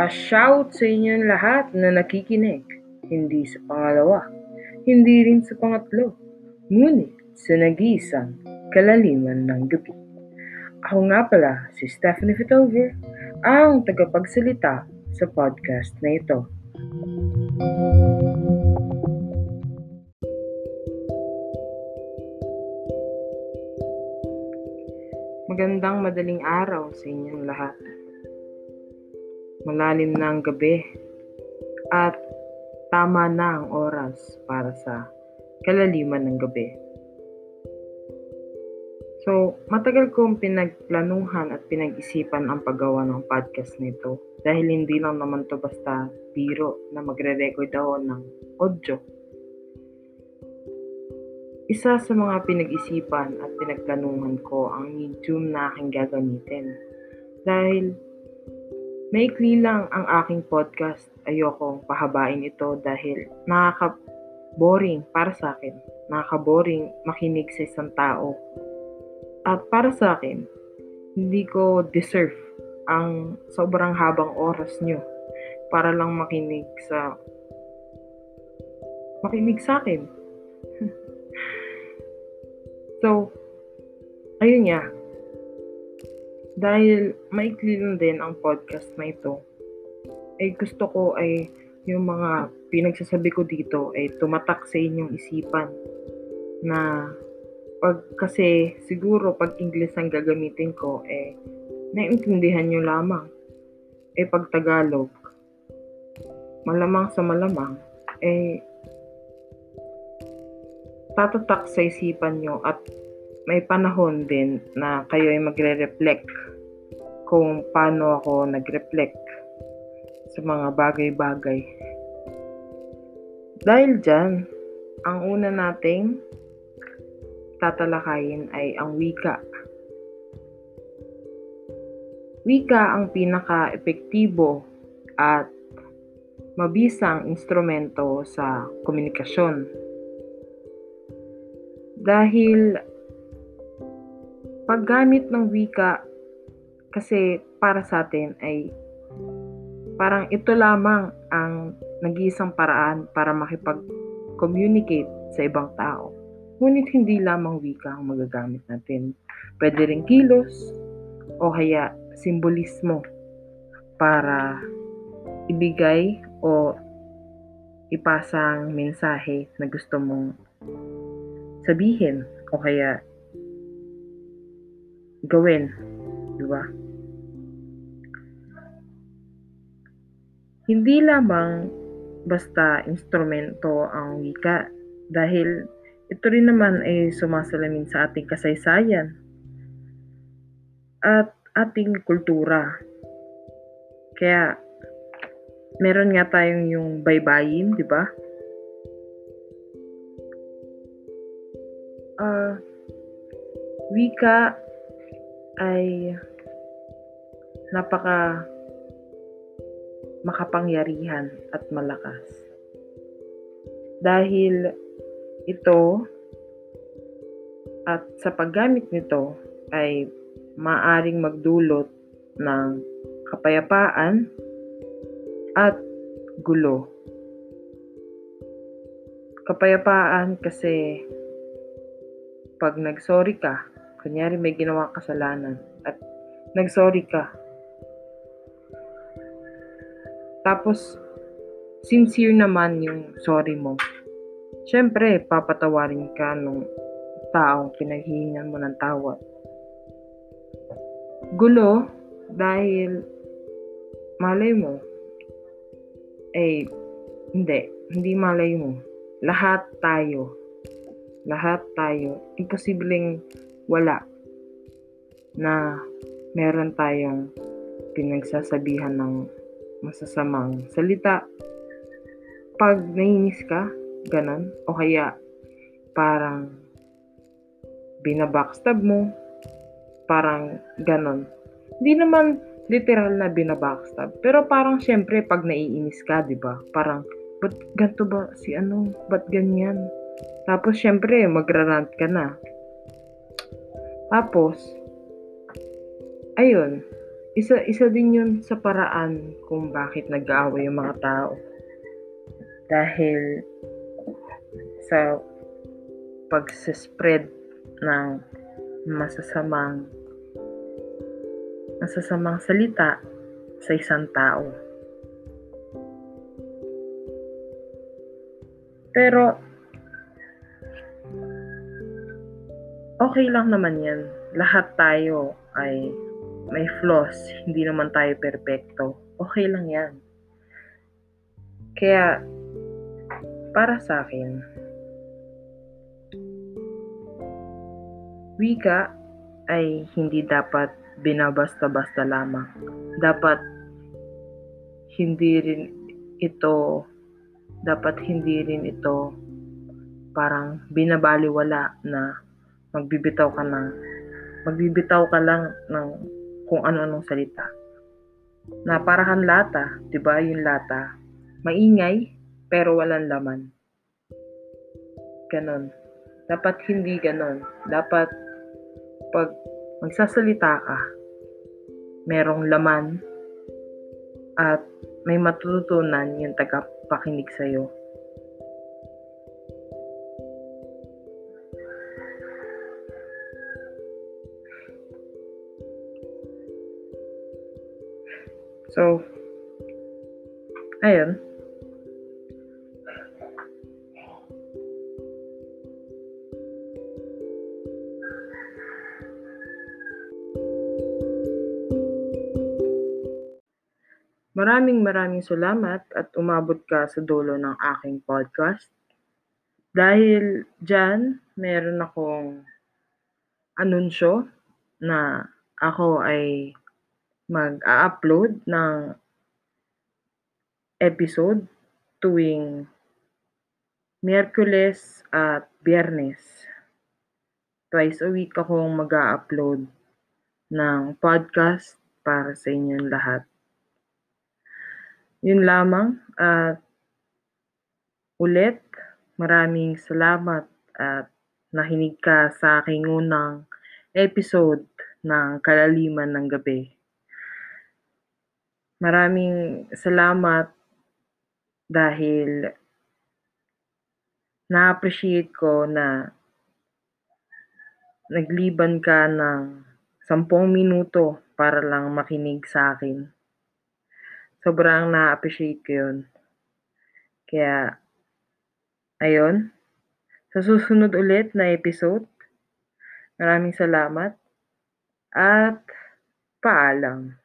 Pa-shout sa inyong lahat na nakikinig. Hindi sa pangalawa, hindi rin sa pangatlo, ngunit sa nag-iisang kalaliman ng gabi. Ako nga pala si Stephanie Fitover, ang tagapagsalita sa podcast na ito. Magandang madaling araw sa inyong lahat. Malalim na ang gabi at tama na ang oras para sa kalaliman ng gabi. So, matagal kong pinagplanuhan at pinag-isipan ang paggawa ng podcast nito dahil hindi lang naman to basta biro na magre-record ako ng audio. Isa sa mga pinag-isipan at pinagplanuhan ko ang medium na aking gagamitin. Dahil maikli lang ang aking podcast, ayokong pahabain ito dahil nakaka-boring para sa akin. Nakaka-boring makinig sa isang tao. At para sa akin, hindi ko deserve ang sobrang habang oras nyo para lang makinig sa makinig sa akin. so, ayun nga. Dahil maikli lang din ang podcast na ito, ay gusto ko ay yung mga pinagsasabi ko dito ay tumatak sa inyong isipan na pag kasi siguro pag English ang gagamitin ko eh naiintindihan nyo lamang. Eh pag Tagalog, malamang sa malamang, eh tatatak sa isipan nyo at may panahon din na kayo ay magre-reflect kung paano ako nag-reflect sa mga bagay-bagay. Dahil dyan, ang una nating tatalakayin ay ang wika. Wika ang pinaka-epektibo at mabisang instrumento sa komunikasyon. Dahil paggamit ng wika kasi para sa atin ay parang ito lamang ang nag-iisang paraan para makipag-communicate sa ibang tao. Ngunit hindi lamang wika ang magagamit natin. Pwede rin kilos o kaya simbolismo para ibigay o ipasa ang mensahe na gusto mong sabihin o kaya gawin. Di ba? Hindi lamang basta instrumento ang wika dahil ito rin naman ay sumasalamin sa ating kasaysayan at ating kultura. Kaya, meron nga tayong yung baybayin, di ba? Uh, wika ay napaka makapangyarihan at malakas. Dahil ito at sa paggamit nito ay maaring magdulot ng kapayapaan at gulo. Kapayapaan kasi pag nagsorry ka, kunyari may ginawa kasalanan at nagsorry ka, tapos sincere naman yung sorry mo, syempre papatawarin ka nung taong pinaghihingan mo ng tawad. Gulo dahil malay mo, eh, hindi, hindi malay mo. Lahat tayo. Lahat tayo, imposibleng wala na meron tayong pinagsasabihan ng masasamang salita. Pag nainis ka, ganon, o kaya parang binabackstab mo, parang ganon. Hindi naman literal na binabackstab, pero parang syempre pag naiinis ka, di ba? Parang, ba't ganito ba si ano? Ba't ganyan? Tapos, syempre, magrarant ka na. Tapos, ayun, isa isa din yun sa paraan kung bakit nag-aaway yung mga tao. Dahil sa pag-spread ng masasamang masasamang salita sa isang tao. Pero okay lang naman yan. Lahat tayo ay may flaws. Hindi naman tayo perpekto. Okay lang yan. Kaya, para sa akin, wika ay hindi dapat binabasta-basta lamang. Dapat hindi rin ito dapat hindi rin ito parang binabaliwala na magbibitaw ka ng magbibitaw ka lang ng kung ano-anong salita. Na para kang lata, 'di ba? Yung lata, maingay pero walang laman. Ganon. Dapat hindi ganon. Dapat pag magsasalita ka, merong laman at may matututunan yung tagapakinig sa'yo. So, ayun. Maraming maraming salamat at umabot ka sa dulo ng aking podcast. Dahil dyan, meron akong anunsyo na ako ay mag-a-upload ng episode tuwing Miyerkules at Biyernes. Twice a week akong mag-a-upload ng podcast para sa inyong lahat. Yun lamang at ulit maraming salamat at nakinig ka sa aking unang episode ng Kalaliman ng Gabi. Maraming salamat dahil na-appreciate ko na nagliban ka ng sampung minuto para lang makinig sa akin. Sobrang na-appreciate ko yun. Kaya, ayun. Sa susunod ulit na episode, maraming salamat at paalam.